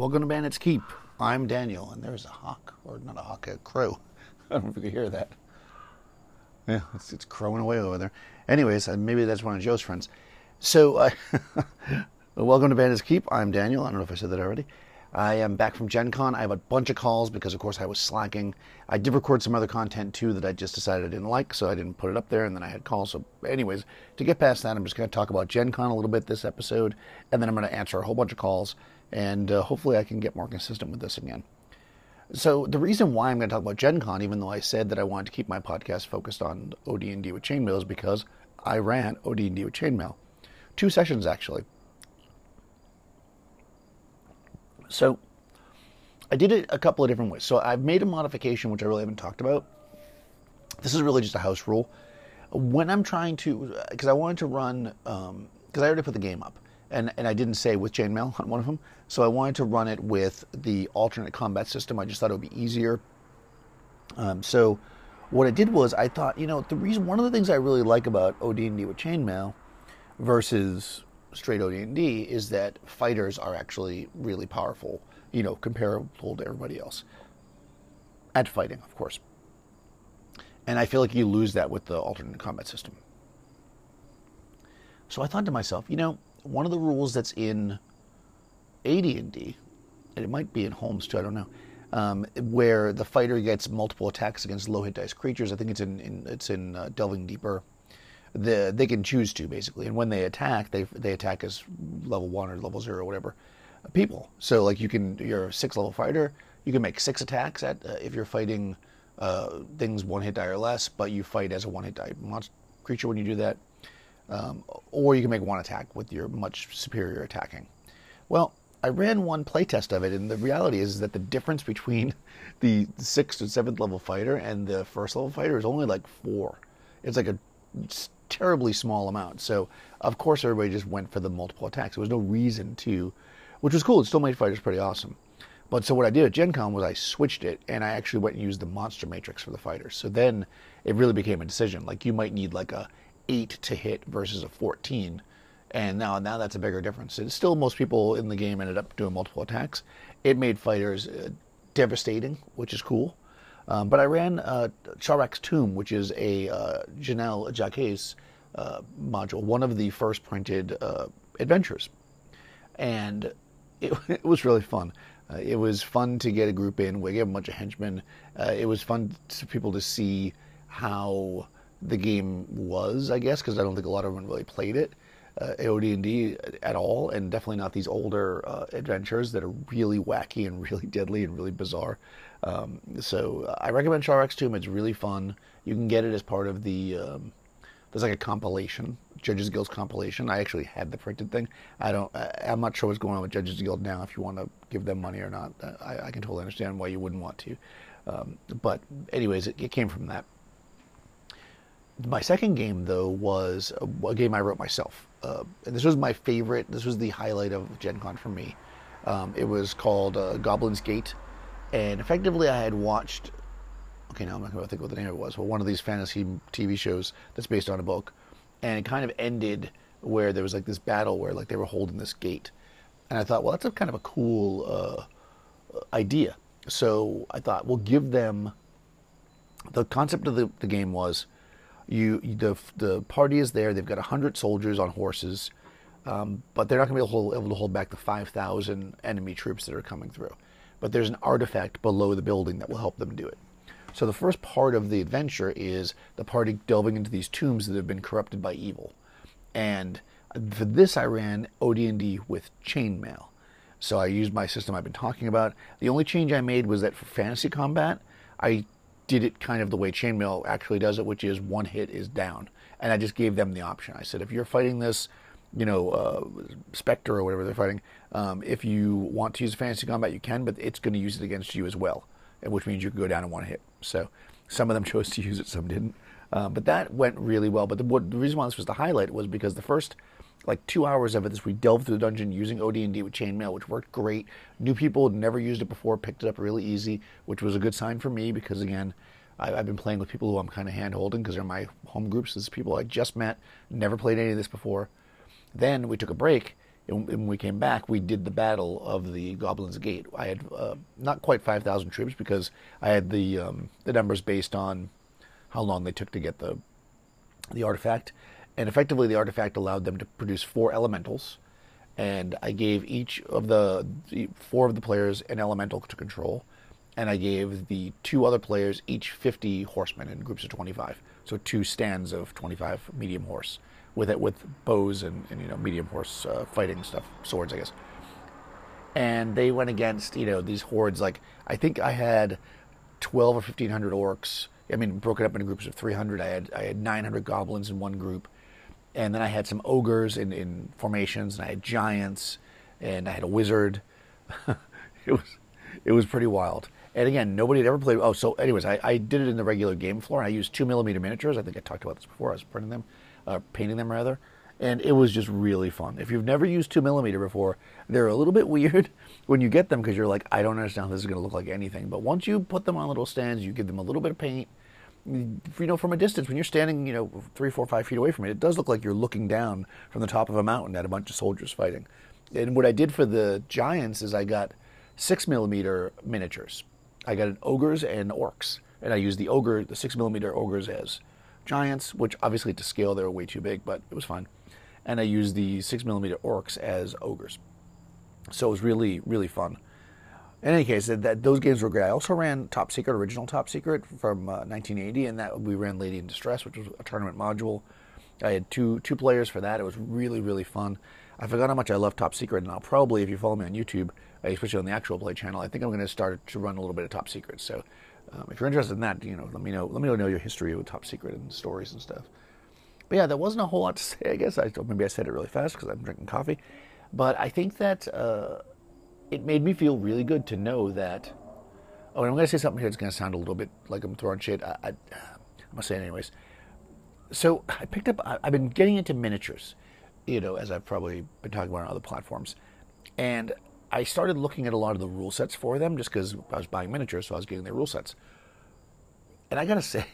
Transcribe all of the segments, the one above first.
Welcome to Bandits Keep. I'm Daniel, and there's a hawk, or not a hawk, a crow. I don't know if you can hear that. Yeah, it's, it's crowing away over there. Anyways, uh, maybe that's one of Joe's friends. So, uh, welcome to Bandits Keep. I'm Daniel. I don't know if I said that already. I am back from Gen Con. I have a bunch of calls because, of course, I was slacking. I did record some other content too that I just decided I didn't like, so I didn't put it up there, and then I had calls. So, anyways, to get past that, I'm just going to talk about Gen Con a little bit this episode, and then I'm going to answer a whole bunch of calls, and uh, hopefully I can get more consistent with this again. So, the reason why I'm going to talk about Gen Con, even though I said that I wanted to keep my podcast focused on OD&D with Chainmail, is because I ran OD&D with Chainmail. Two sessions, actually. So I did it a couple of different ways. So I've made a modification which I really haven't talked about. This is really just a house rule. When I'm trying to, because I wanted to run, because um, I already put the game up, and, and I didn't say with chainmail on one of them, so I wanted to run it with the alternate combat system. I just thought it would be easier. Um, so what I did was I thought, you know, the reason one of the things I really like about OD&D with chainmail versus straight OD&D is that fighters are actually really powerful, you know, comparable to everybody else. At fighting, of course. And I feel like you lose that with the alternate combat system. So I thought to myself, you know, one of the rules that's in AD&D, and it might be in Holmes too, I don't know, um, where the fighter gets multiple attacks against low hit dice creatures. I think it's in, in it's in uh, Delving Deeper the they can choose to basically, and when they attack, they they attack as level one or level zero, or whatever people. So like you can, you're a six level fighter, you can make six attacks at uh, if you're fighting uh, things one hit die or less, but you fight as a one hit die monster creature when you do that, um, or you can make one attack with your much superior attacking. Well, I ran one playtest of it, and the reality is that the difference between the sixth and seventh level fighter and the first level fighter is only like four. It's like a terribly small amount. So of course everybody just went for the multiple attacks. There was no reason to, which was cool. It still made fighters pretty awesome. But so what I did at Gen Con was I switched it and I actually went and used the monster matrix for the fighters. So then it really became a decision. Like you might need like a eight to hit versus a fourteen. And now now that's a bigger difference. Still most people in the game ended up doing multiple attacks. It made fighters uh, devastating, which is cool. Um, but I ran uh, F'Chelrak's Tomb, which is a uh, Jennell Jaquays uh, module, one of the first printed uh, adventures. And it, it, was really fun. Uh, it was fun to get a group in. We gave a bunch of henchmen. Uh, it was fun for people to see how the game was, I guess, because I don't think a lot of them really played it. Uh, AOD&D at all, and definitely not these older uh, adventures that are really wacky and really deadly and really bizarre. Um, so uh, I recommend F'Chelrak's Tomb. It's really fun. You can get it as part of the. Um, there's like a compilation, Judges Guild's compilation. I actually had the printed thing. I don't. I, am not sure what's going on with Judges Guild now. If you want to give them money or not, uh, I, I, can totally understand why you wouldn't want to. Um, but anyways, it, it, came from that. My second game though was a, a game I wrote myself, uh, and this was my favorite. This was the highlight of Gen Con for me. Um, it was called uh, Goblin's Gate and effectively I had watched. Okay, now I'm not going to think what the name it was, but one of these fantasy TV shows that's based on a book, and it kind of ended where there was like this battle where like they were holding this gate, and I thought, well, that's a kind of a cool uh, idea. So I thought, we'll give them. The concept of the, the game was, you the the party is there. They've got hundred soldiers on horses, um, but they're not going to be able to, hold, able to hold back the five thousand enemy troops that are coming through but there's an artifact below the building that will help them do it. So the first part of the adventure is the party delving into these tombs that have been corrupted by evil. And for this I ran OD&D with chainmail. So I used my system I've been talking about. The only change I made was that for fantasy combat, I did it kind of the way chainmail actually does it, which is one hit is down. And I just gave them the option. I said, if you're fighting this you know, uh, Spectre or whatever they're fighting. Um, if you want to use a fantasy combat, you can, but it's going to use it against you as well, which means you can go down in one hit. So some of them chose to use it, some didn't. Uh, but that went really well. But the, what, the reason why this was the highlight was because the first like two hours of it, this we delved through the dungeon using OD&D with chainmail, which worked great. New people had never used it before, picked it up really easy, which was a good sign for me because again, I, have been playing with people who I'm kind of hand holding because they're my home groups. This is people I just met, never played any of this before. Then we took a break. and when we came back, we did the battle of the Goblins Gate. I had uh, not quite 5,000 troops because I had the um, the numbers based on how long they took to get the the artifact, and effectively the artifact allowed them to produce four elementals, and I gave each of the, four of the players an elemental to control, and I gave the two other players each 50 horsemen in groups of 25, so two stands of 25 medium horse with it with bows and, and you know medium horse uh, fighting stuff, swords, I guess. And they went against you know these hordes. Like I think I had twelve or fifteen hundred orcs. I mean, broken up into groups of three hundred. I had I had nine hundred goblins in one group, and then I had some ogres in, in formations, and I had giants, and I had a wizard. it was it was pretty wild. And again, nobody had ever played. Oh, so anyways, I, I did it in the regular game floor. I used two millimeter miniatures. I think I talked about this before. I was printing them uh, painting them rather, and it was just really fun. If you've never used two millimeter before, they're a little bit weird when you get them because you're like, I don't understand how this is going to look like anything. But once you put them on little stands, you give them a little bit of paint. You know, from a distance, when you're standing, you know, three, four, five feet away from it, it does look like you're looking down from the top of a mountain at a bunch of soldiers fighting. And what I did for the giants is I got six millimeter miniatures. I got an ogres and orcs, and I used the ogre, the six millimeter ogres as giants, which obviously to scale they were way too big, but it was fun. And I used the six millimeter orcs as ogres, so it was really really fun. In any case, that, those games were great. I also ran Top Secret, original Top Secret from uh, 1980, and that we ran Lady in Distress, which was a tournament module. I had two two players for that. It was really really fun. I forgot how much I love Top Secret, and I'll probably, if you follow me on YouTube, especially on the actual play channel, I think I'm going to start to run a little bit of Top Secret. So um, if you're interested in that, you know, let me know. Let me know your history with Top Secret and stories and stuff. But yeah, there wasn't a whole lot to say. I guess I maybe I said it really fast because I'm drinking coffee, but I think that uh, it made me feel really good to know that. Oh, and I'm going to say something here that's going to sound a little bit like I'm throwing shit. I, I, I'm going to say it anyways. So I picked up. I've been getting into miniatures, you know, as I've probably been talking about on other platforms, and I started looking at a lot of the rule sets for them just because I was buying miniatures, so I was getting their rule sets. And I gotta say,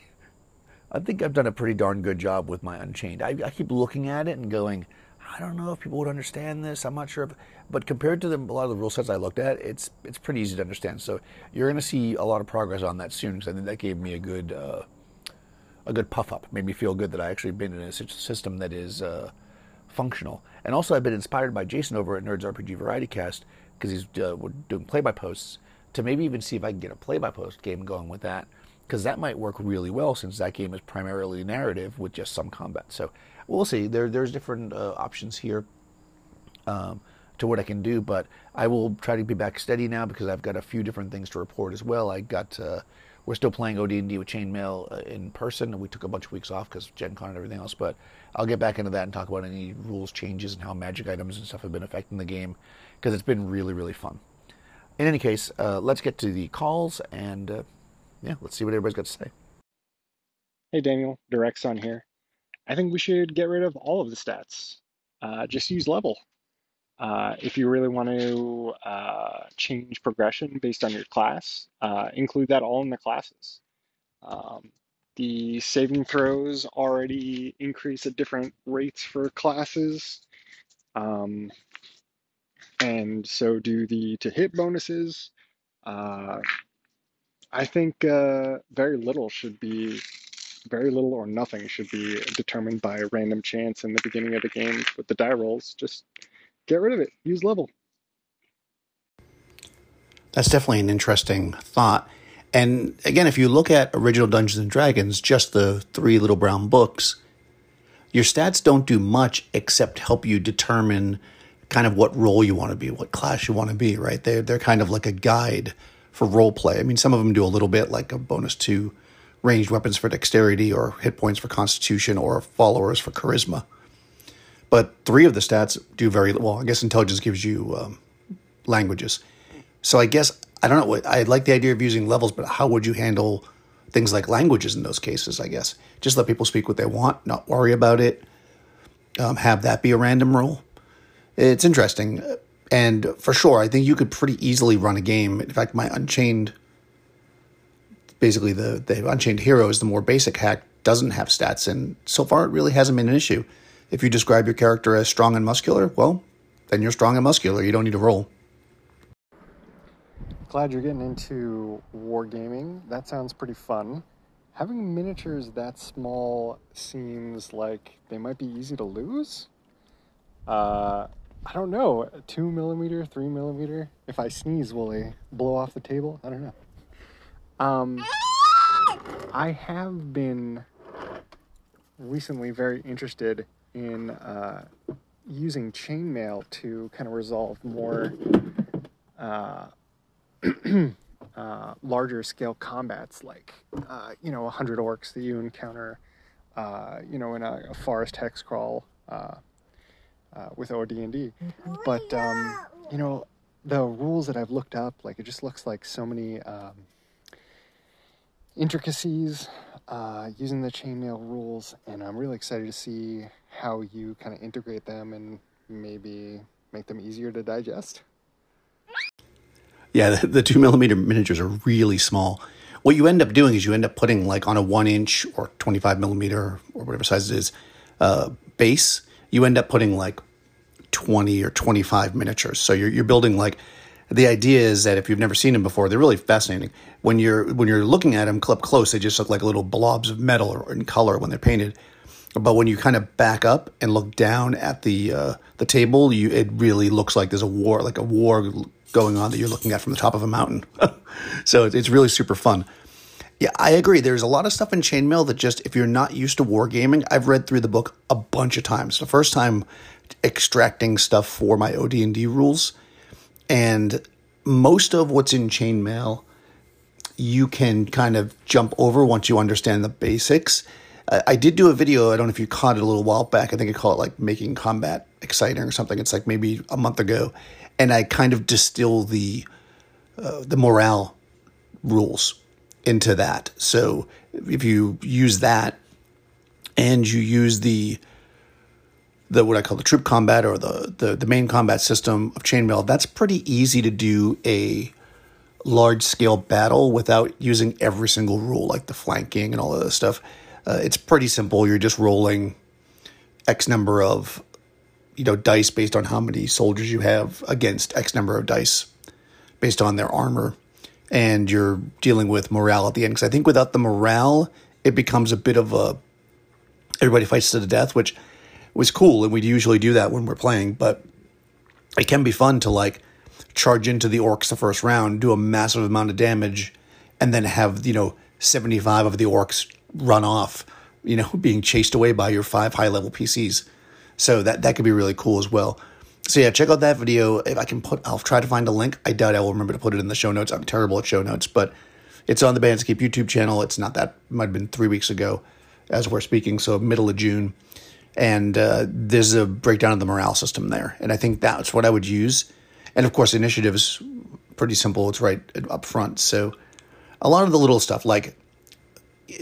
I think I've done a pretty darn good job with my Unchained. I, I, keep looking at it and going, I don't know if people would understand this. I'm not sure if, but compared to the, a lot of the rule sets I looked at, it's it's pretty easy to understand. So you're going to see a lot of progress on that soon because I think that gave me a good uh, a good puff up. Made me feel good that I actually been in a system that is uh, functional. And also, I've been inspired by Jason over at Nerds RPG Variety Cast because he's uh, doing play by posts to maybe even see if I can get a play by post game going with that because that might work really well since that game is primarily narrative with just some combat. So we'll see. There, there's different uh, options here um, to what I can do, but I will try to be back steady now because I've got a few different things to report as well. I got uh, we're still playing OD&D with Chainmail uh, in person, and we took a bunch of weeks off because Gen Con and everything else. But I'll get back into that and talk about any rules changes and how magic items and stuff have been affecting the game because it's been really, really fun. In any case, uh, let's get to the calls and uh, yeah, let's see what everybody's got to say. Hey, Daniel, Direxon here. I think we should get rid of all of the stats. Uh, just use level. Uh, if you really want to uh, change progression based on your class, uh, include that all in the classes. Um, the saving throws already increase at different rates for classes. Um, and so do the to hit bonuses. Uh, I think uh, very little should be, very little or nothing should be determined by random chance in the beginning of the game with the die rolls. Just get rid of it. Use level. That's definitely an interesting thought. And again, if you look at original Dungeons and Dragons, just the three little brown books, your stats don't do much except help you determine kind of what role you want to be, what class you want to be, right? They're, they're kind of like a guide for role play. I mean, some of them do a little bit like a bonus to ranged weapons for dexterity or hit points for constitution or followers for charisma. But three of the stats do very well. I guess intelligence gives you um, languages. So I guess, I don't know, I like the idea of using levels, but how would you handle things like languages in those cases, I guess? Just let people speak what they want, not worry about it, um, have that be a random rule it's interesting. And for sure, I think you could pretty easily run a game. In fact, my Unchained, basically the, the Unchained Heroes, the more basic hack, doesn't have stats. And so far, it really hasn't been an issue. If you describe your character as strong and muscular, well, then you're strong and muscular. You don't need to roll. Glad you're getting into wargaming. That sounds pretty fun. Having miniatures that small seems like they might be easy to lose. Uh, I don't know. Two millimeter, three millimeter. If I sneeze, will they blow off the table? I don't know. Um, I have been recently very interested in uh, using chainmail to kind of resolve more uh, uh, larger scale combats, like uh, you know, a hundred orcs that you encounter, uh, you know, in a, a forest hex crawl uh, with OD&D. But um, you know, the rules that I've looked up, like it just looks like so many um, intricacies uh, using the chainmail rules, and I'm really excited to see how you kind of integrate them and maybe make them easier to digest. Yeah, the, the two millimeter miniatures are really small. What you end up doing is you end up putting like on a one inch or 25 millimeter or whatever size it is uh, base, you end up putting like 20 or 25 miniatures. So you're, you're building like the idea is that if you've never seen them before, they're really fascinating. When you're when you're looking at them up close, they just look like little blobs of metal or in color when they're painted. But when you kind of back up and look down at the uh, the table, you it really looks like there's a war, like a war going on that you're looking at from the top of a mountain. so it's, it's really super fun. Yeah, I agree. There's a lot of stuff in chainmail that just if you're not used to wargaming, I've read through the book a bunch of times. The first time extracting stuff for my OD&D rules, and most of what's in chainmail you can kind of jump over once you understand the basics. I, did do a video. I don't know if you caught it a little while back. I think I call it like making combat exciting or something. It's like maybe a month ago, and I kind of distill the uh, the morale rules into that. So if you use that and you use the the what I call the troop combat or the, the the main combat system of chainmail, that's pretty easy to do a large scale battle without using every single rule like the flanking and all of this stuff. Uh, it's pretty simple. You're just rolling X number of you know dice based on how many soldiers you have against X number of dice based on their armor, and you're dealing with morale at the end. Because I think without the morale, it becomes a bit of a everybody fights to the death, which was cool, and we'd usually do that when we're playing. But it can be fun to like charge into the orcs the first round, do a massive amount of damage, and then have you know seventy five of the orcs run off, you know, being chased away by your five high level PCs. So that that could be really cool as well. So yeah, check out that video. If I can put, I'll try to find a link. I doubt I will remember to put it in the show notes. I'm terrible at show notes, but it's on the Bandits Keep YouTube channel. It's not that might have been three weeks ago, as we're speaking. So middle of June, and uh, there's a breakdown of the morale system there. And I think that's what I would use. And of course, initiative is pretty simple. It's right up front. So a lot of the little stuff like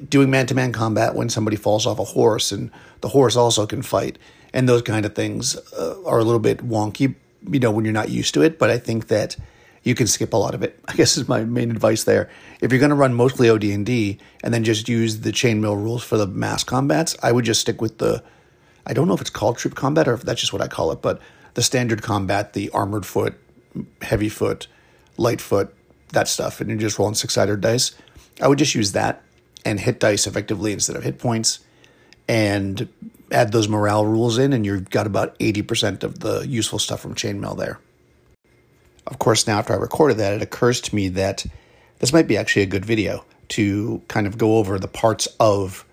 doing man-to-man combat when somebody falls off a horse and the horse also can fight and those kind of things uh, are a little bit wonky, you know, when you're not used to it. But I think that you can skip a lot of it. I guess is my main advice there. If you're going to run mostly OD&D and then just use the chainmail rules for the mass combats, I would just stick with the. I don't know if it's called troop combat or if that's just what I call it, but the standard combat, the armored foot, heavy foot, light foot, that stuff, and you're just rolling six sided dice. I would just use that and hit dice effectively instead of hit points and add those morale rules in, and you've got about 80% of the useful stuff from chainmail there. Of course, now after I recorded that, it occurs to me that this might be actually a good video to kind of go over the parts of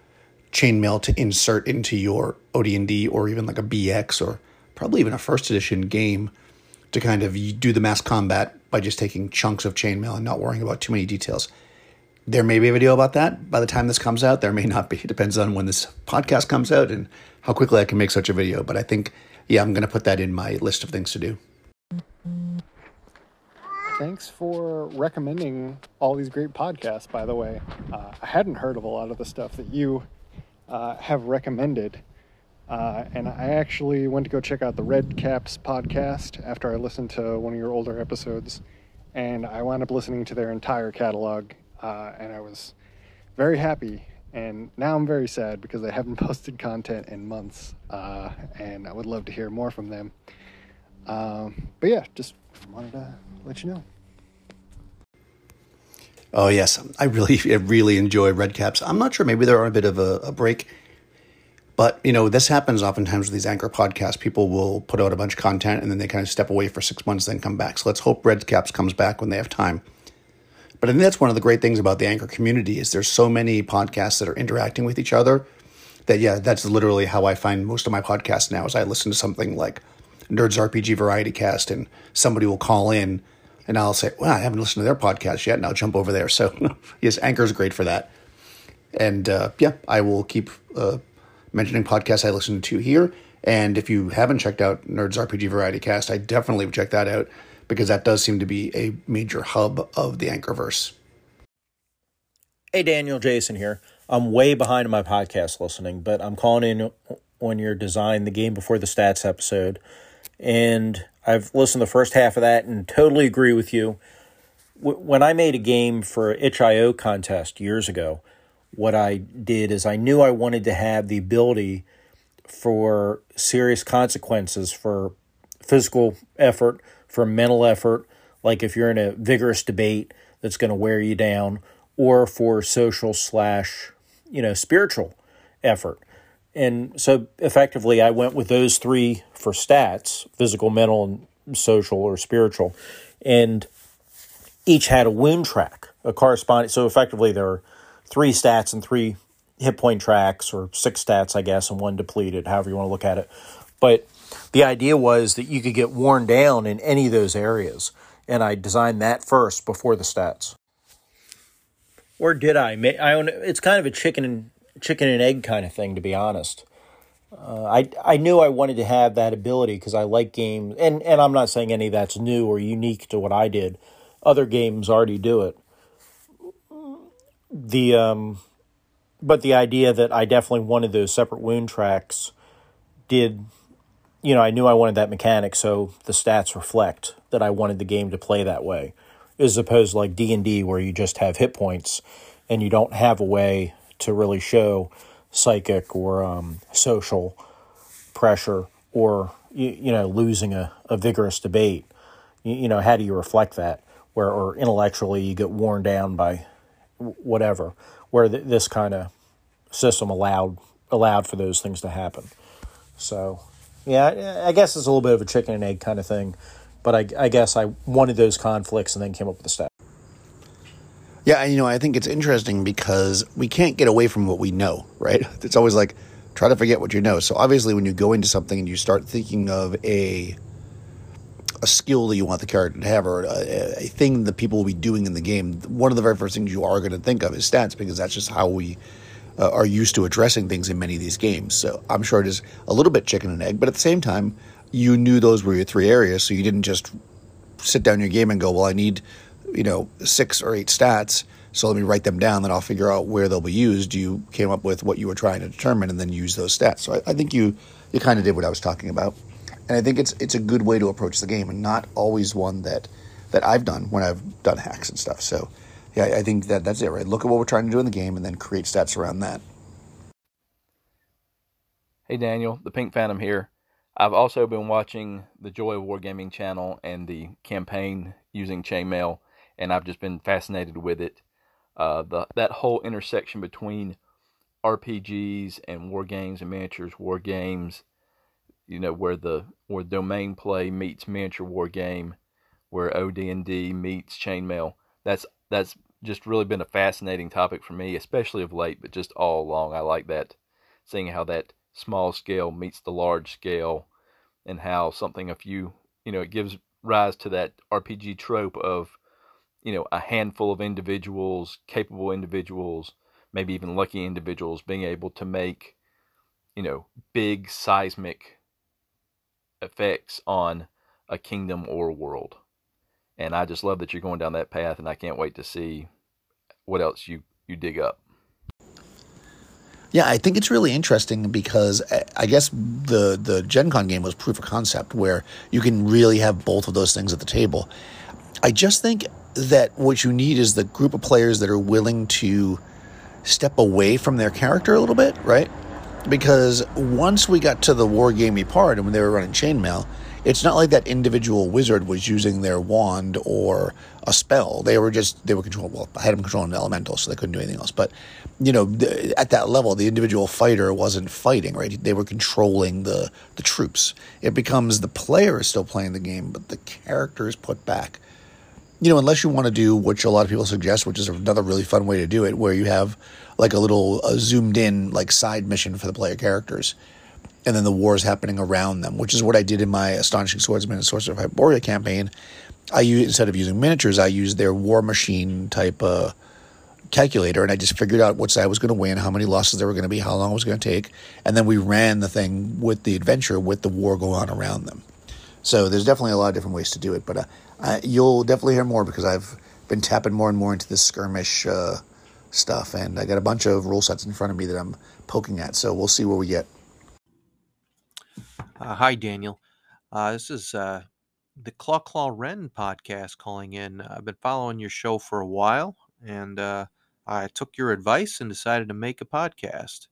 chainmail to insert into your OD&D or even like a BX or probably even a first edition game to kind of do the mass combat by just taking chunks of chainmail and not worrying about too many details. There may be a video about that by the time this comes out. There may not be. It depends on when this podcast comes out and how quickly I can make such a video. But I think, yeah, I'm going to put that in my list of things to do. Thanks for recommending all these great podcasts, by the way. Uh, I hadn't heard of a lot of the stuff that you uh, have recommended. Uh, and I actually went to go check out the Red Caps podcast after I listened to one of your older episodes. And I wound up listening to their entire catalog. Uh, and I was very happy. And now I'm very sad because they haven't posted content in months. Uh, and I would love to hear more from them. Um, but yeah, just wanted to let you know. Oh yes, I really, I really enjoy Red Caps. I'm not sure, maybe they're on a bit of a, a break, but you know, this happens oftentimes with these anchor podcasts. People will put out a bunch of content and then they kind of step away for six months, then come back. So let's hope Red Caps comes back when they have time. But I think that's one of the great things about the anchor community is there's so many podcasts that are interacting with each other. That yeah, that's literally how I find most of my podcasts now. Is I listen to something like Nerds RPG Variety Cast, and somebody will call in and I'll say, well, I haven't listened to their podcast yet, and I'll jump over there. So, yes, Anchor is great for that. And uh, yeah, I will keep uh, mentioning podcasts I listen to here. And if you haven't checked out Nerds RPG Variety Cast, I definitely would check that out because that does seem to be a major hub of the Anchorverse. Hey, Daniel, Jason here. I'm way behind in my podcast listening, but I'm calling in on your design the game before the stats episode. And I've listened to the first half of that and totally agree with you. When I made a game for itch.io contest years ago, what I did is I knew I wanted to have the ability for serious consequences for physical effort, for mental effort, like if you're in a vigorous debate that's going to wear you down, or for social slash, you know, spiritual effort. And so effectively, I went with those three for stats physical, mental, and social or spiritual. And each had a wound track, a corresponding. So effectively, there are three stats and three hit point tracks, or six stats, I guess, and one depleted, however you want to look at it. But the idea was that you could get worn down in any of those areas. And I designed that first before the stats. Or did I? I own, it's kind of a chicken and chicken and egg kind of thing, to be honest. Uh, I I knew I wanted to have that ability because I like games, and and I'm not saying any of that's new or unique to what I did. Other games already do it. The um, but the idea that I definitely wanted those separate wound tracks did, you know, I knew I wanted that mechanic, so the stats reflect that I wanted the game to play that way, as opposed to like D and D where you just have hit points and you don't have a way to really show psychic or um, social pressure or you, you know losing a, a vigorous debate. You, you, know how do you reflect that? Where or intellectually you get worn down by whatever where th- this kind of system allowed allowed for those things to happen. So yeah i guess it's a little bit of a chicken and egg kind of thing but i, I guess i wanted those conflicts and then came up with the stuff yeah, you know, I think it's interesting because we can't get away from what we know, right? It's always like try to forget what you know. So obviously, when you go into something and you start thinking of a a skill that you want the character to have or a, a thing that people will be doing in the game, one of the very first things you are going to think of is stats because that's just how we uh, are used to addressing things in many of these games. So I'm sure it is a little bit chicken and egg, but at the same time, you knew those were your three areas, so you didn't just sit down your game and go, "Well, I need you know, six or eight stats. So let me write them down, then I'll figure out where they'll be used. You came up with what you were trying to determine and then use those stats. So I, I think you you kind of did what I was talking about. And I think it's it's a good way to approach the game and not always one that that I've done when I've done hacks and stuff. So yeah, I think that that's it, right? Look at what we're trying to do in the game and then create stats around that. Hey Daniel, the Pink Phantom here. I've also been watching the Joy of Wargaming channel and the campaign using chainmail and I've just been fascinated with it. Uh, the that whole intersection between RPGs and war games and miniatures war games, you know, where the where domain play meets miniature war game, where OD&D meets chainmail. That's that's just really been a fascinating topic for me, especially of late, but just all along. I like that, seeing how that small scale meets the large scale, and how something a few, you know, it gives rise to that RPG trope of you know, a handful of individuals, capable individuals, maybe even lucky individuals being able to make, you know, big seismic effects on a kingdom or world. And I just love that you're going down that path and I can't wait to see what else you, you dig up. Yeah, I think it's really interesting because uh, I guess the the Gen Con game was proof of concept where you can really have both of those things at the table. I just think that what you need is the group of players that are willing to step away from their character a little bit, right? Because once we got to the wargamey part and when they were running chainmail, it's not like that individual wizard was using their wand or a spell. They were just they were controlling. Well, I had them controlling elemental, so they couldn't do anything else. But you know, the, at that level, the individual fighter wasn't fighting. Right, they were controlling the the troops. It becomes the player is still playing the game, but the character is put back. You know, unless you want to do which a lot of people suggest, which is another really fun way to do it, where you have like a little uh, zoomed in like side mission for the player characters and then the wars happening around them, which is what I did in my Astonishing Swordsman and Sorcerer of Hyperborea campaign. I use instead of using miniatures, I used their war machine type uh, calculator, and I just figured out what side was going to win, how many losses there were going to be, how long it was going to take, and then we ran the thing with the adventure with the war going on around them. So there's definitely a lot of different ways to do it, but uh, You'll definitely hear more because I've been tapping more and more into this skirmish uh, stuff, and I got a bunch of rule sets in front of me that I'm poking at. So we'll see where we get. Uh, hi, Daniel. Uh, this is uh, the Claw Claw Ren podcast calling in. I've been following your show for a while, and uh, I took your advice and decided to make a podcast.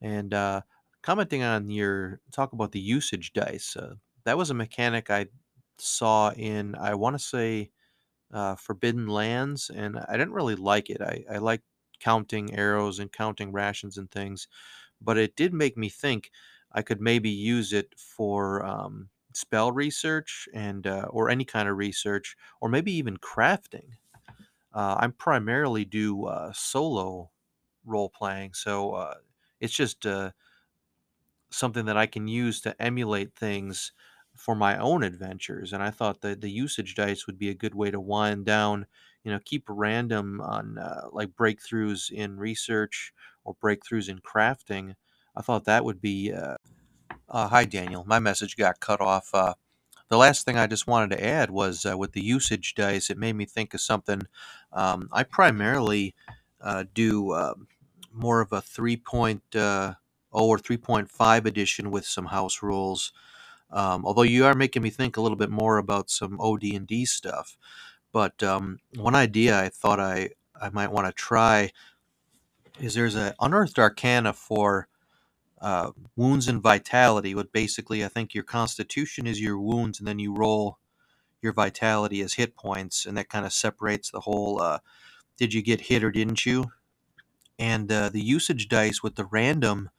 And uh, commenting on your talk about the usage dice, that was a mechanic I saw in, I want to say, uh, Forbidden Lands, and I didn't really like it. I, I like counting arrows and counting rations and things, but it did make me think I could maybe use it for um, spell research and uh, or any kind of research, or maybe even crafting. Uh, I primarily do uh, solo role playing, so uh, it's just uh, something that I can use to emulate things for my own adventures. And I thought that the usage dice would be a good way to wind down, you know, keep random on uh, like breakthroughs in research or breakthroughs in crafting. I thought that would be. Uh, uh, hi, Daniel. My message got cut off. Uh, the last thing I just wanted to add was uh, with the usage dice, it made me think of something. Um, I primarily uh, do more of a 3.0 uh, or 3.5 edition with some house rules. Um, although you are making me think a little bit more about some OD&D stuff. But um, one idea I thought I, I might want to try is there's an unearthed arcana for uh, wounds and vitality. What basically, I think your constitution is your wounds, and then you roll your vitality as hit points, and that kind of separates the whole. Uh, did you get hit or didn't you? And uh, the usage dice with the random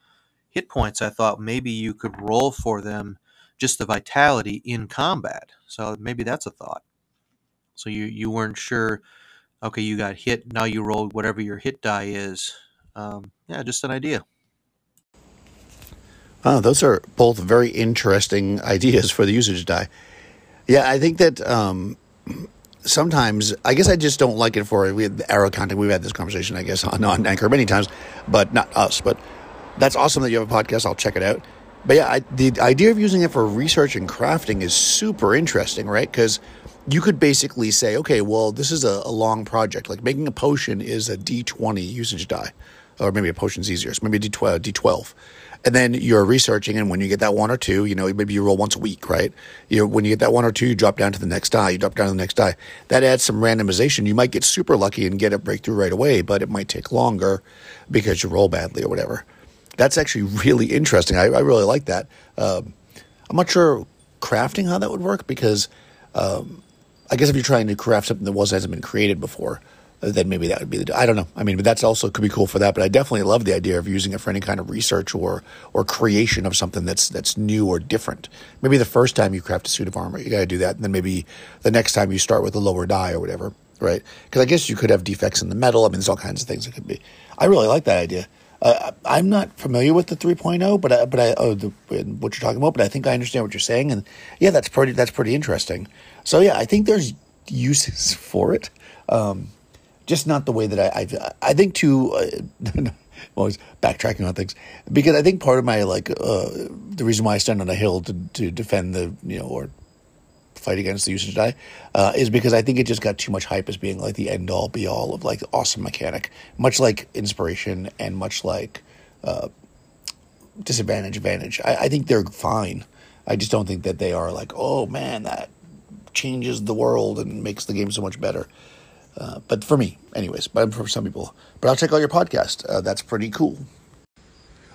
hit points, I thought maybe you could roll for them just the vitality in combat. So maybe that's a thought. So you you weren't sure. Okay, you got hit. Now you roll whatever your hit die is. Um, yeah, just an idea. Oh, those are both very interesting ideas for the usage die. Yeah, I think that um, sometimes, I guess I just don't like it for we arrow counting. We've had this conversation, I guess, on, on Anchor many times, but not us. But that's awesome that you have a podcast. I'll check it out. But yeah, I, the idea of using it for research and crafting is super interesting, right? Because you could basically say, okay, well, this is a, a long project. Like making a potion is a D20 usage die, or maybe a potion's easier. So maybe a D12. Uh, D12 and then you're researching and when you get that one or two you know maybe you roll once a week right you when you get that one or two you drop down to the next die you drop down to the next die that adds some randomization you might get super lucky and get a breakthrough right away but it might take longer because you roll badly or whatever that's actually really interesting i, I really like that um, i'm not sure crafting how that would work because um, i guess if you're trying to craft something that was hasn't been created before then maybe that would be the. I don't know. I mean, but that's also could be cool for that. But I definitely love the idea of using it for any kind of research or or creation of something that's that's new or different. Maybe the first time you craft a suit of armor, you got to do that, and then maybe the next time you start with a lower die or whatever, right? Because I guess you could have defects in the metal. I mean, there's all kinds of things that could be. I really like that idea. Uh, I'm not familiar with the 3.0, but I, but I oh the, what you're talking about. But I think I understand what you're saying, and yeah, that's pretty that's pretty interesting. So yeah, I think there's uses for it. Um, just not the way that I I, I think too. Uh, always backtracking on things because I think part of my like uh, the reason why I stand on a hill to to defend the you know or fight against the usage die uh, is because I think it just got too much hype as being like the end all be all of like awesome mechanic, much like inspiration and much like uh, disadvantage advantage. I, I think they're fine. I just don't think that they are like oh man that changes the world and makes the game so much better. Uh, but for me, anyways, but for some people. But I'll check out your podcast. Uh, that's pretty cool.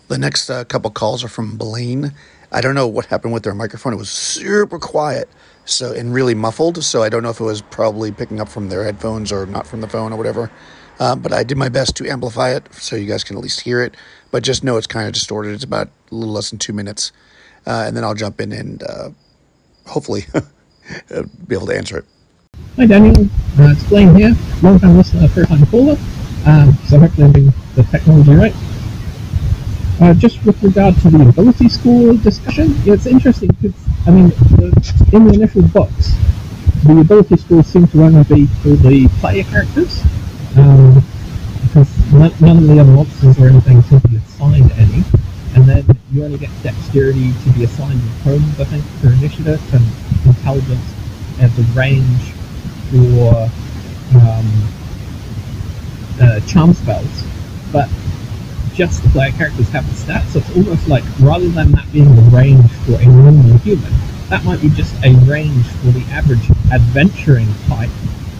The next uh, couple calls are from Blaine I don't know what happened with their microphone. It was super quiet, so and really muffled. So I don't know if it was probably picking up from their headphones or not from the phone or whatever. Uh, but I did my best to amplify it so you guys can at least hear it. But just know it's kind of distorted. It's about a little less than two minutes, uh, and then I'll jump in and uh, hopefully be able to answer it. Hi Daniel, uh, it's Blaine here, long time listener, first time caller. Um, so hopefully I'm doing the technology right. Uh, just with regard to the ability score discussion, it's interesting because, I mean, the, in the initial box, the ability scores seem to only be for the player characters, um, because none, of the other monsters or anything seem to be assigned any, and then you only get dexterity to be assigned in Holmes, I think, for initiative, and intelligence, and the range for um, uh, charm spells, but just the player characters have the stats. So it's almost like rather than that being the range for a normal human, that might be just a range for the average adventuring type.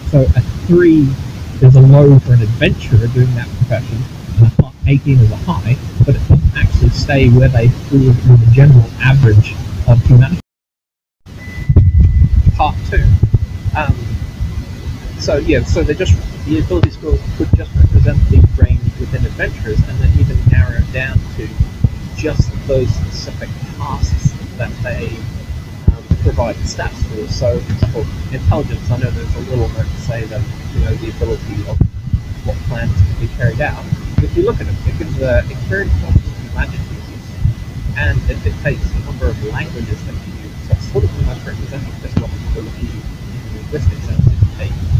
So a three is a low for an adventurer doing that profession, and a 18 is a high, but it doesn't actually stay where they fall in the general average of humanity. Part two. Um, so yeah, so they're just the ability scores could just represent the range within adventurers, and then even narrow it down to just those specific tasks that they um, provide stats for. So, for intelligence, I know there's a little note to say that you know the ability of what plans can be carried out. If you look at it, it gives uh, experience points to magic users, and it dictates the number of languages that you use. So it's sort of almost representing just what ability in the linguistic sense is take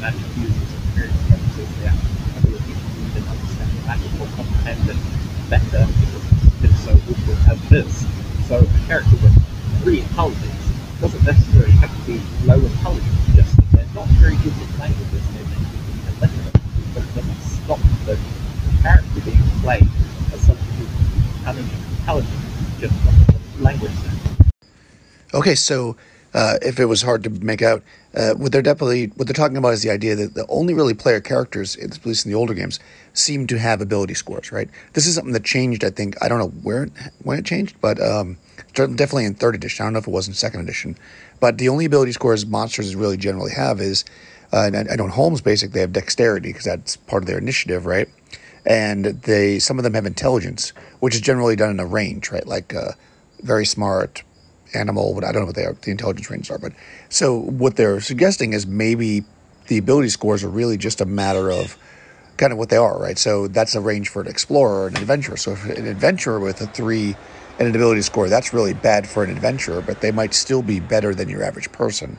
the magic users experience purposes, the ability to read and understand the magic or comprehend it better been so awkward as this. So a character with three intelligence doesn't necessarily have to be low intelligence, just that they're not very good with languages and they be illiterate, but it doesn't stop the character being played as somebody who's intelligent, intelligent just from language. Okay, so uh, if it was hard to make out, uh, what they're definitely what they're talking about is the idea that the only really player characters, at least in the older games, seem to have ability scores. Right. This is something that changed. I think I don't know where when it changed, but um, definitely in third edition. I don't know if it was in second edition, but the only ability scores monsters really generally have is, uh, and I know in Holmes Basic they have dexterity because that's part of their initiative, right? And they some of them have intelligence, which is generally done in a range, right? Like uh, very smart, animal, but I don't know what they are, the intelligence ranges are. But so what they're suggesting is maybe the ability scores are really just a matter of kind of what they are, right? So that's a range for an explorer an adventurer. So if an adventurer with a three and an ability score, that's really bad for an adventurer, but they might still be better than your average person,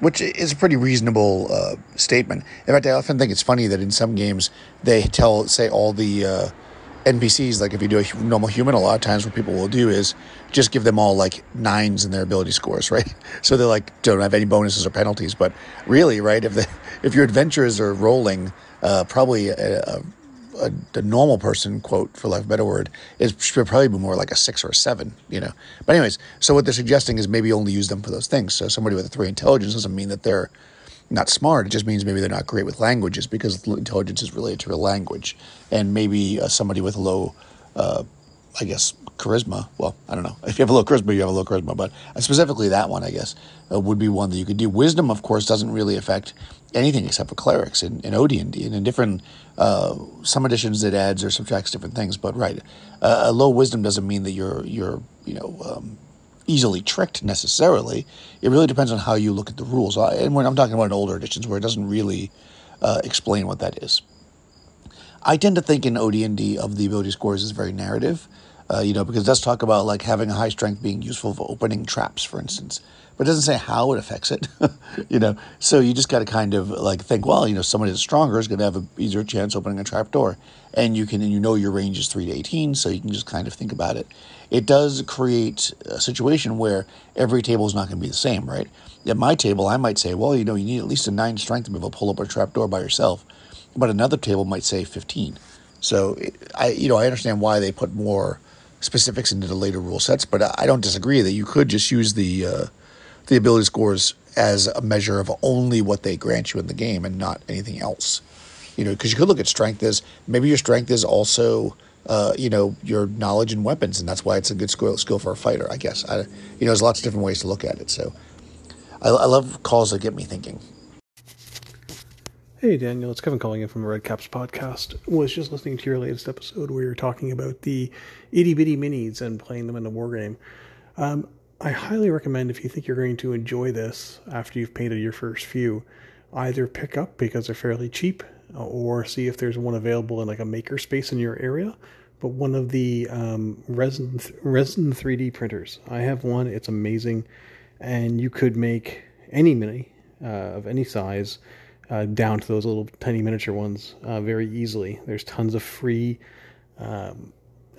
which is a pretty reasonable uh, statement. In fact, I often think it's funny that in some games they tell, say, all the uh, NPCs, like if you do a normal human, a lot of times what people will do is just give them all like nines in their ability scores, right? So they like don't have any bonuses or penalties. But really, right, if the if your adventurers are rolling, uh, probably a, a, a, a, normal person, quote for lack of a better word, is should probably be more like a six or a seven, you know. But anyways, so what they're suggesting is maybe only use them for those things. So somebody with a three intelligence doesn't mean that they're not smart. It just means maybe they're not great with languages because intelligence is related to a language, and maybe uh, somebody with low, uh, I guess, charisma. Well, I don't know. If you have a low charisma, you have a low charisma, but specifically that one, I guess, uh, would be one that you could do. Wisdom, of course, doesn't really affect anything except for clerics in, in OD&D. And in different, uh, some editions it adds or subtracts different things. But right, uh, a low wisdom doesn't mean that you're, you're you know, um, easily tricked necessarily. It really depends on how you look at the rules. And when I'm talking about older editions where it doesn't really uh, explain what that is. I tend to think in OD&D of the ability scores is very narrative, uh, you know, because it does talk about like having a high strength being useful for opening traps, for instance, but it doesn't say how it affects it, you know. So you just got to kind of like think, well, you know, somebody that's stronger is going to have an easier chance opening a trap door, and you can, and you know, your range is three to eighteen, so you can just kind of think about it it does create a situation where every table is not going to be the same, right? At my table, I might say, well, you know, you need at least a nine strength to be able to pull up a trap door by yourself, but another table might say 15. So I, you know, I understand why they put more specifics into the later rule sets, but I don't disagree that you could just use the uh, the ability scores as a measure of only what they grant you in the game and not anything else. You know, because you could look at strength as maybe your strength is also uh, you know, your knowledge and weapons, and that's why it's a good skill, skill for a fighter, I guess. I, you know, there's lots of different ways to look at it. So, I, I love calls that get me thinking. Hey Daniel, it's Kevin calling in from the Red Caps podcast. Was just listening to your latest episode where you're talking about the itty bitty minis and playing them in a war game. Um, I highly recommend if you think you're going to enjoy this after you've painted your first few, either pick up because they're fairly cheap, or see if there's one available in like a maker space in your area. But one of the um, resin resin 3D printers, I have one. It's amazing, and you could make any mini uh, of any size uh, down to those little tiny miniature ones uh, very easily. There's tons of free um,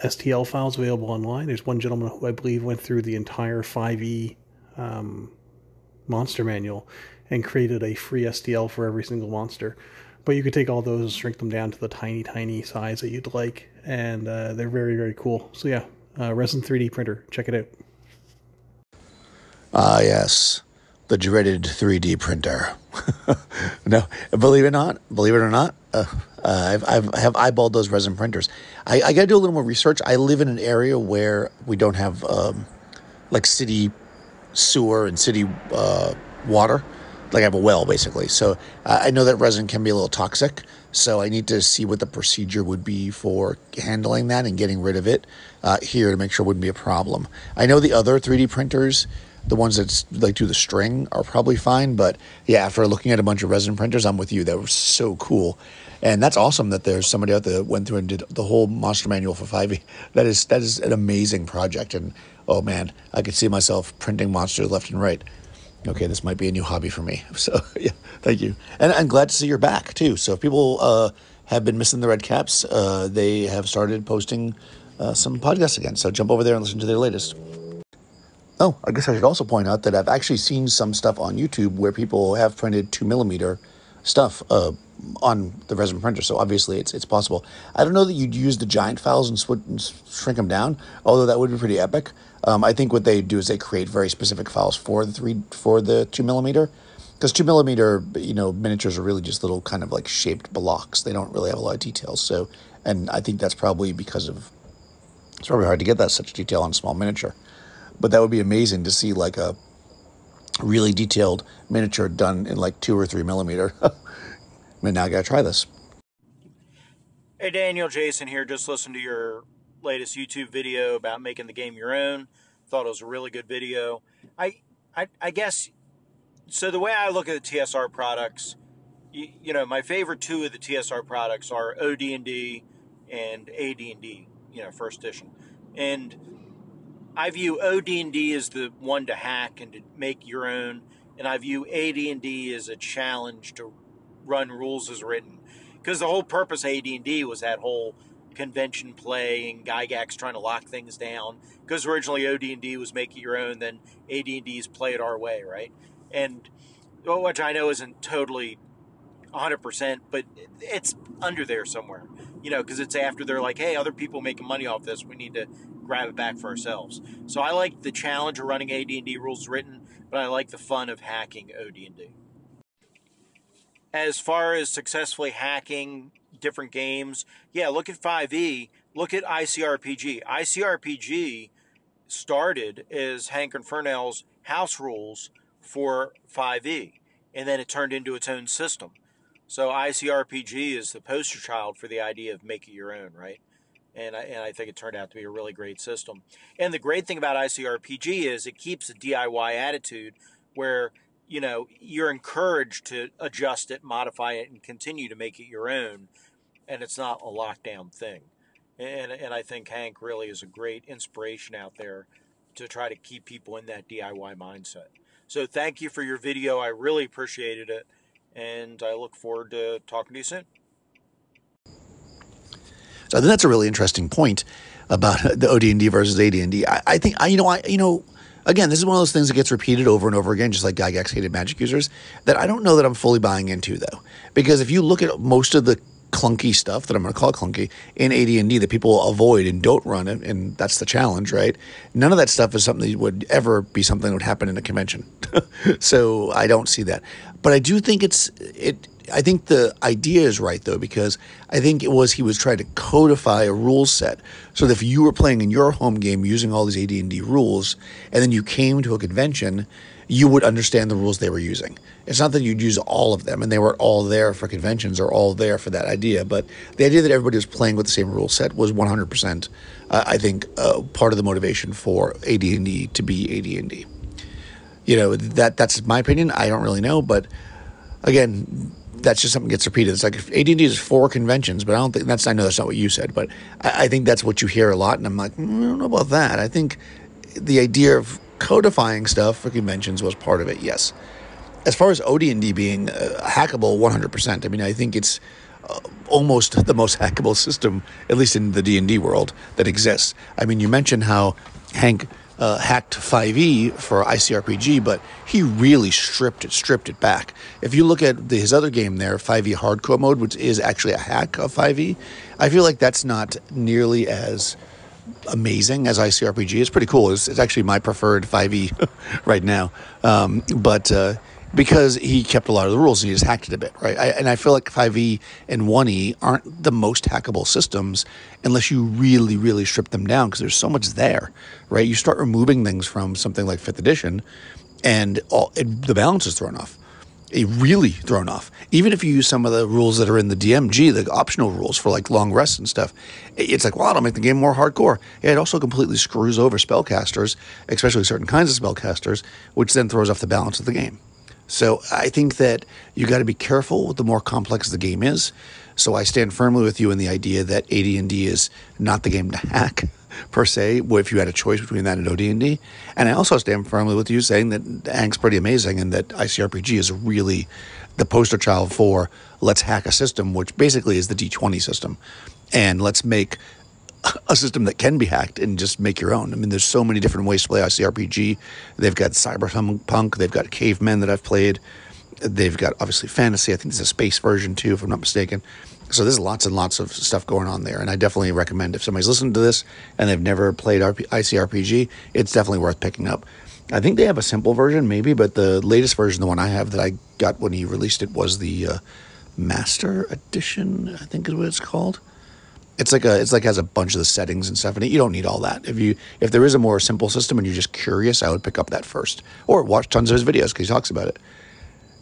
STL files available online. There's one gentleman who I believe went through the entire 5e um, monster manual and created a free STL for every single monster. But you could take all those and shrink them down to the tiny, tiny size that you'd like, and uh, they're very, very cool. So yeah, uh, Resin 3D printer, check it out. Ah, yes the dreaded 3D printer. no, believe it or not, believe it or not, uh, uh, I've, I've have eyeballed those resin printers. I, I got to do a little more research. I live in an area where we don't have um, like city sewer and city uh, water. Like I have a well basically, so I know that resin can be a little toxic. So I need to see what the procedure would be for handling that and getting rid of it uh, here to make sure it wouldn't be a problem. I know the other 3D printers the ones that like do the string are probably fine, but yeah, after looking at a bunch of resin printers, I'm with you. That was so cool, and that's awesome that there's somebody out there that went through and did the whole monster manual for 5e. That is that is an amazing project, and oh man, I could see myself printing monsters left and right. Okay, this might be a new hobby for me. So yeah, thank you, and I'm glad to see you're back too. So if people uh, have been missing the red caps, uh, they have started posting uh, some podcasts again. So jump over there and listen to their latest. Oh, I guess I should also point out that I've actually seen some stuff on YouTube where people have printed two millimeter stuff uh, on the resin printer. So obviously, it's it's possible. I don't know that you'd use the giant files and, sw- and shrink them down, although that would be pretty epic. Um, I think what they do is they create very specific files for the three for the two millimeter, because two millimeter you know miniatures are really just little kind of like shaped blocks. They don't really have a lot of details. So, and I think that's probably because of it's probably hard to get that such detail on a small miniature but that would be amazing to see like a really detailed miniature done in like two or three millimeter. Mean, now I gotta try this. Hey Daniel, Jason here. Just listen to your latest YouTube video about making the game your own. Thought it was a really good video. I, I, I guess. So the way I look at the TSR products, you, you know, my favorite two of the TSR products are OD&D and AD&D. You know, first edition, and I view OD&D as the one to hack and to make your own, and I view AD&D as a challenge to run rules as written. Because the whole purpose of AD&D was that whole convention play and Gygax trying to lock things down. Because originally OD&D was make it your own, then AD&D is play it our way, right? And which I know isn't totally 100%, but it's under there somewhere. You know, because it's after they're like, hey, other people making money off this. We need to grab it back for ourselves. So I like the challenge of running AD&D rules written, but I like the fun of hacking OD&D. As far as successfully hacking different games, yeah, look at 5e, look at ICRPG. ICRPG started as Hankerin Ferinale's house rules for 5e, and then it turned into its own system. So ICRPG is the poster child for the idea of make it your own, right? and I, and I think it turned out to be a really great system. And the great thing about ICRPG is it keeps a DIY attitude where you know you're encouraged to adjust it, modify it, and continue to make it your own, and it's not a lockdown thing. And and I think Hank really is a great inspiration out there to try to keep people in that DIY mindset. So thank you for your video. I really appreciated it, and I look forward to talking to you soon. So I think that's a really interesting point about the OD&D versus AD&D. I, I think I you know I you know again this is one of those things that gets repeated over and over again, just like Gygax hated magic users. That I don't know that I'm fully buying into though, because if you look at most of the clunky stuff that I'm going to call clunky in AD&D that people avoid and don't run it, and that's the challenge, right? None of that stuff is something that would ever be something that would happen in a convention. so I don't see that, but I do think it's it I think the idea is right though because I think it was he was trying to codify a rule set so that if you were playing in your home game using all these AD&D rules and then you came to a convention, you would understand the rules they were using. It's not that you'd use all of them and they were all there for conventions or all there for that idea, but the idea that everybody was playing with the same rule set was 100%, uh, I think, uh, part of the motivation for AD&D to be AD&D. You know, that that's my opinion. I don't really know, but again, that's just something that gets repeated. It's like AD&D is for conventions, but I don't think that's. I know that's not what you said, but I, I think that's what you hear a lot, and I'm like, mm, I don't know about that. I think the idea of codifying stuff for conventions was part of it. Yes. As far as OD&D being uh, hackable, 100%. I mean, I think it's uh, almost the most hackable system, at least in the D&D world, that exists. I mean, you mentioned how Hank uh, hacked 5e for ICRPG, but he really stripped it, stripped it back. If you look at the, his other game there, 5e Hardcore Mode, which is actually a hack of 5e, I feel like that's not nearly as amazing as ICRPG. It's pretty cool. It's, it's actually my preferred 5e right now. Um, but uh, because he kept a lot of the rules and he just hacked it a bit, right? I, and I feel like 5e and 1e aren't the most hackable systems unless you really, really strip them down because there's so much there, right? You start removing things from something like 5th edition and all, it, the balance is thrown off. Really thrown off. Even if you use some of the rules that are in the DMG, the optional rules for like long rests and stuff, it's like, wow, it'll make the game more hardcore. It also completely screws over spellcasters, especially certain kinds of spellcasters, which then throws off the balance of the game. So I think that you got to be careful with the more complex the game is. So I stand firmly with you in the idea that AD&D is not the game to hack per se. If you had a choice between that and OD&D, and I also stand firmly with you saying that Hank's pretty amazing and that ICRPG is really the poster child for let's hack a system, which basically is the D20 system, and let's make a system that can be hacked and just make your own. I mean, there's so many different ways to play ICRPG. They've got cyberpunk, they've got cavemen that I've played. They've got obviously fantasy. I think there's a space version too, if I'm not mistaken. So there's lots and lots of stuff going on there, and I definitely recommend if somebody's listening to this and they've never played RP- ICRPG, it's definitely worth picking up. I think they have a simple version, maybe, but the latest version, the one I have that I got when he released it, was the uh, Master Edition. I think is what it's called it's like a it's like has a bunch of the settings and stuff it. You don't need all that. If you if there is a more simple system and you're just curious, I would pick up that first or watch tons of his videos because he talks about it.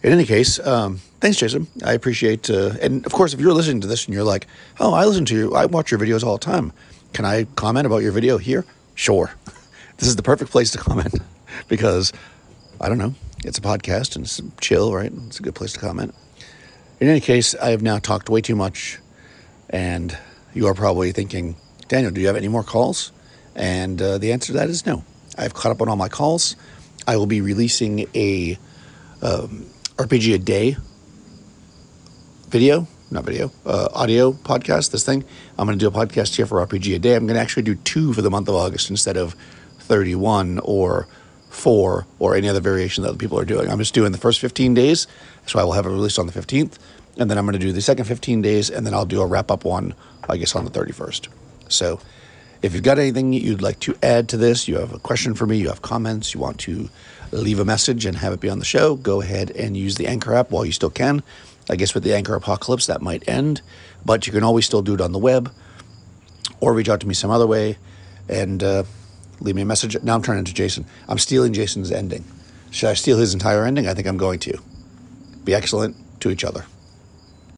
In any case, um, thanks, Jason. I appreciate. Uh, and of course, if you're listening to this and you're like, "Oh, I listen to you. I watch your videos all the time. Can I comment about your video here?" Sure. This is the perfect place to comment because I don't know. It's a podcast and it's chill, right? It's a good place to comment. In any case, I have now talked way too much, and you are probably thinking, Daniel, do you have any more calls? And uh, the answer to that is no. I've caught up on all my calls. I will be releasing a um, RPG a day video, not video, uh, audio podcast. This thing. I'm going to do a podcast here for RPG a day. I'm going to actually do two for the month of August instead of 31 or four or any other variation that other people are doing. I'm just doing the first 15 days, so I will have it released on the 15th, and then I'm going to do the second 15 days, and then I'll do a wrap up one I guess, on the 31st. So if you've got anything you'd like to add to this, you have a question for me, you have comments, you want to leave a message and have it be on the show, go ahead and use the Anchor app while you still can. I guess with the Anchor apocalypse, that might end, but you can always still do it on the web or reach out to me some other way and uh, leave me a message. Now I'm turning to Jason. I'm stealing Jason's ending. Should I steal his entire ending? I think I'm going to. Be excellent to each other.